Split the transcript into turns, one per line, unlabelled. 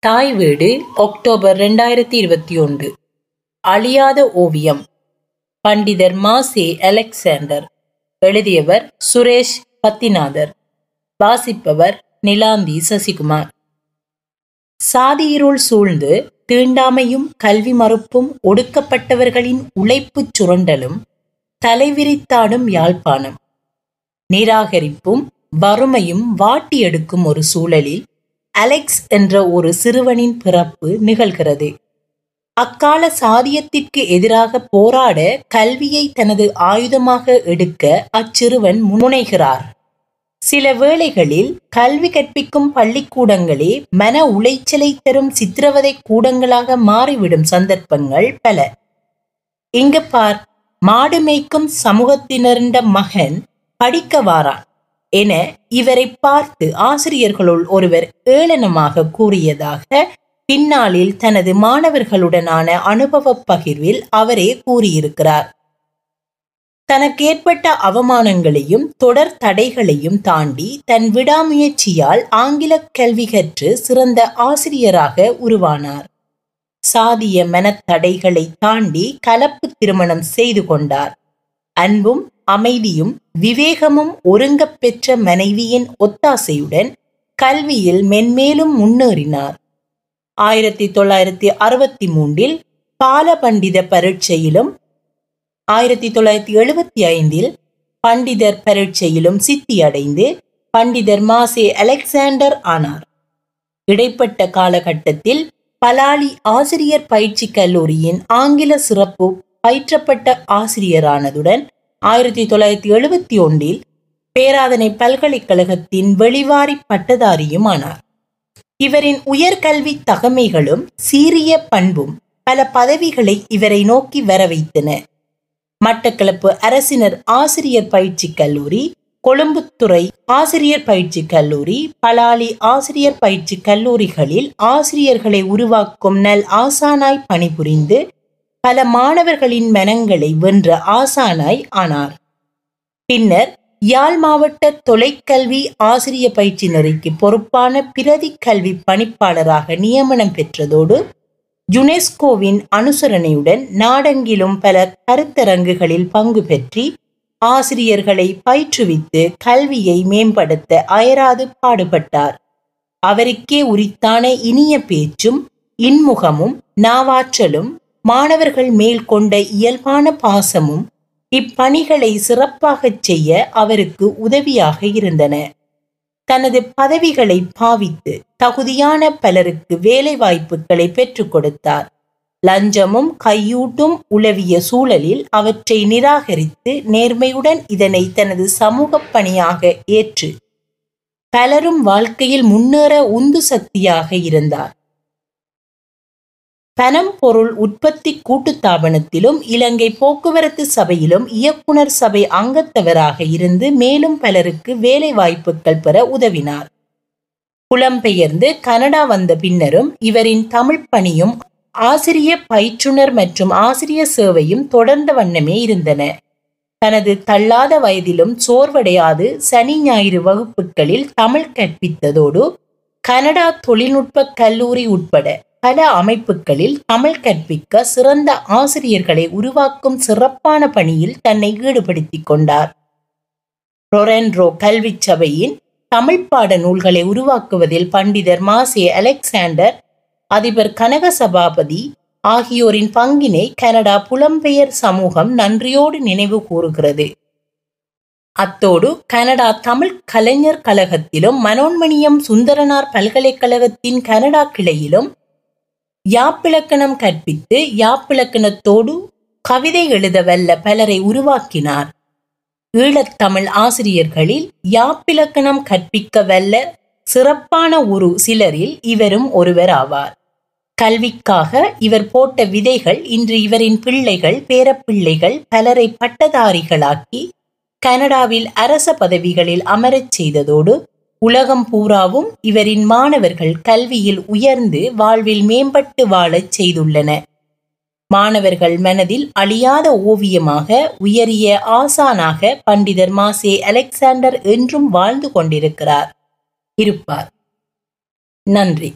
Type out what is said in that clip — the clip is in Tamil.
தாய் வீடு அக்டோபர் ரெண்டாயிரத்தி இருபத்தி ஒன்று. அழியாத ஓவியம். பண்டிதர் மாசே அலெக்சாண்டர். எழுதியவர் சுரேஷ் பத்திநாதர். வாசிப்பவர் நிலாந்தி சசிகுமார். சாதியிருள் சூழ்ந்து தீண்டாமையும் கல்வி மறுப்பும் ஒடுக்கப்பட்டவர்களின் உழைப்புச் சுரண்டலும் தலைவிரித்தாடும் யாழ்ப்பாணம். நிராகரிப்பும் வறுமையும் வாட்டி எடுக்கும் ஒரு சூழலில் அலெக்ஸ் என்ற ஒரு சிறுவனின் பிறப்பு நிகழ்கிறது. அக்கால சாதியத்திற்கு எதிராக போராட கல்வியை தனது ஆயுதமாக எடுக்க அச்சிறுவன் முனைகிறார் சில வேளைகளில் கல்வி கற்பிக்கும் பள்ளிக்கூடங்களே மன உளைச்சலை தரும் சித்திரவதை கூடங்களாக மாறிவிடும் சந்தர்ப்பங்கள் பல. இங்கு பார் மாடு மேய்க்கும் சமூகத்தினருண்ட மகன் படிக்க வாரான் என இவரை பார்த்து ஆசிரியர்களுள் ஒருவர் ஏளனமாக கூறியதாக பின்னாளில் தனது மாணவர்களுடனான அனுபவ பகிர்வில் அவரே கூறியிருக்கிறார். தனக்கு ஏற்பட்ட அவமானங்களையும் தொடர் தடைகளையும் தாண்டி தன் விடாமுயற்சியால் ஆங்கில கல்வி கற்று சிறந்த ஆசிரியராக உருவானார். சாதிய மனத்தடைகளை தாண்டி கலப்பு திருமணம் செய்து கொண்டார். அன்பும் அமைதியும் விவேகமும் ஒருங்கப் பெற்ற மனைவியின் ஒத்தாசையுடன் கல்வியில் மென்மேலும் முன்னேறினார். ஆயிரத்தி தொள்ளாயிரத்தி அறுபத்தி மூன்றில் பால பண்டித பரீட்சையிலும் ஆயிரத்தி தொள்ளாயிரத்தி எழுபத்தி ஐந்தில் பண்டிதர் பரீட்சையிலும் சித்தியடைந்து பண்டிதர் மாசே அலெக்சாண்டர் ஆனார். இடைப்பட்ட காலகட்டத்தில் பலாலி ஆசிரியர் பயிற்சி கல்லூரியின் ஆங்கில சிறப்பு பயிற்றப்பட்ட ஆசிரியரானதுடன் ஆயிரத்தி தொள்ளாயிரத்தி எழுபத்தி ஒன்றில் பேராதனை பல்கலைக்கழகத்தின் வெளிவாரி பட்டதாரியும் ஆனார் இவரின் உயர்கல்வி தகமைகளும் சீரிய பண்பும் பல பதவிகளை இவரை நோக்கி வர வைத்தன மட்டக்களப்பு அரசினர் ஆசிரியர் பயிற்சி கல்லூரி கொழும்புத்துறை ஆசிரியர் பயிற்சி கல்லூரி பலாலி ஆசிரியர் பயிற்சி கல்லூரிகளில் ஆசிரியர்களை உருவாக்கும் நல் ஆசானாய் பணிபுரிந்து பல மாணவர்களின் மனங்களை வென்ற ஆசானாய் ஆனார். பின்னர் யாழ் மாவட்ட தொலைக்கல்வி ஆசிரிய பயிற்சி நெறிக்கு பொறுப்பான பிரதி கல்வி பணிப்பாளராக நியமனம் பெற்றதோடு யுனெஸ்கோவின் அனுசரணையுடன் நாடெங்கிலும் பல கருத்தரங்குகளில் பங்கு பெற்றி ஆசிரியர்களை பயிற்றுவித்து கல்வியை மேம்படுத்த அயராது பாடுபட்டார். அவருக்கே உரித்தான இனிய பேச்சும் இன்முகமும் நாவாற்றலும் மாணவர்கள் மேல் கொண்ட இயல்பான பாசமும் இப்பணிகளை சிறப்பாகச் செய்ய அவருக்கு உதவியாக இருந்தன. தனது பதவிகளை பாவித்து தகுதியான பலருக்கு வேலை வாய்ப்புகளை பெற்றுக் கொடுத்தார். லஞ்சமும் கையூட்டும் உளவிய சூழலில் அவற்றை நிராகரித்து நேர்மையுடன் இதனை தனது சமூக பணியாக ஏற்று பலரும் வாழ்க்கையில் முன்னேற உந்து சக்தியாக இருந்தார். பனம் பொருள் உற்பத்தி கூட்டுத்தாபனத்திலும் இலங்கை போக்குவரத்து சபையிலும் இயக்குனர் சபை அங்கத்தவராக இருந்து மேலும் பலருக்கு வேலை வாய்ப்புகள் பெற உதவினார். புலம்பெயர்ந்து கனடா வந்த பின்னரும் இவரின் தமிழ் பணியும் ஆசிரிய பயிற்றுனர் மற்றும் ஆசிரிய சேவையும் தொடர்ந்த வண்ணமே இருந்தன. தனது தள்ளாத வயதிலும் சோர்வடையாது சனி ஞாயிறு வகுப்புகளில் தமிழ் கற்பித்ததோடு கனடா தொழில்நுட்ப கல்லூரி உட்பட பல அமைப்புகளில் தமிழ் கற்பிக்க சிறந்த ஆசிரியர்களை உருவாக்கும் சிறப்பான பணியில் தன்னை ஈடுபடுத்திக் கொண்டார். ரொரென்ரோ கல்வி சபையின் தமிழ் பாட நூல்களை உருவாக்குவதில் பண்டிதர் மாசே அலெக்சாண்டர் அதிபர் கனக சபாபதி ஆகியோரின் பங்கினை கனடா புலம்பெயர் சமூகம் நன்றியோடு நினைவு கூறுகிறது. அத்தோடு கனடா தமிழ் கலைஞர் கழகத்திலும் மனோன்மணியம் சுந்தரனார் பல்கலைக்கழகத்தின் கனடா கிளையிலும் யாப்பிலக்கணம் கற்பித்து யாப்பிலக்கணத்தோடு கவிதை எழுத வல்ல பலரை உருவாக்கினார். ஈழத்தமிழ் ஆசிரியர்களில் யாப்பிலக்கணம் கற்பிக்க வல்ல சிறப்பான ஒரு சிலரில் இவரும் ஒருவர் ஆவார். கல்விக்காக இவர் போட்ட விதைகள் இன்று இவரின் பிள்ளைகள் பேரப்பிள்ளைகள் பலரை பட்டதாரிகளாக்கி கனடாவில் அரச பதவிகளில் அமரச் செய்ததோடு உலகம் பூராவும் இவரின் மாணவர்கள் கல்வியில் உயர்ந்து வாழ்வில் மேம்பட்டு வாழச் செய்துள்ளன. மாணவர்கள் மனதில் அழியாத ஓவியமாக உயரிய ஆசானாக பண்டிதர் மாசே அலெக்சாண்டர் என்றும் வாழ்ந்து கொண்டிருக்கிறார். இருப்பார். நன்றி.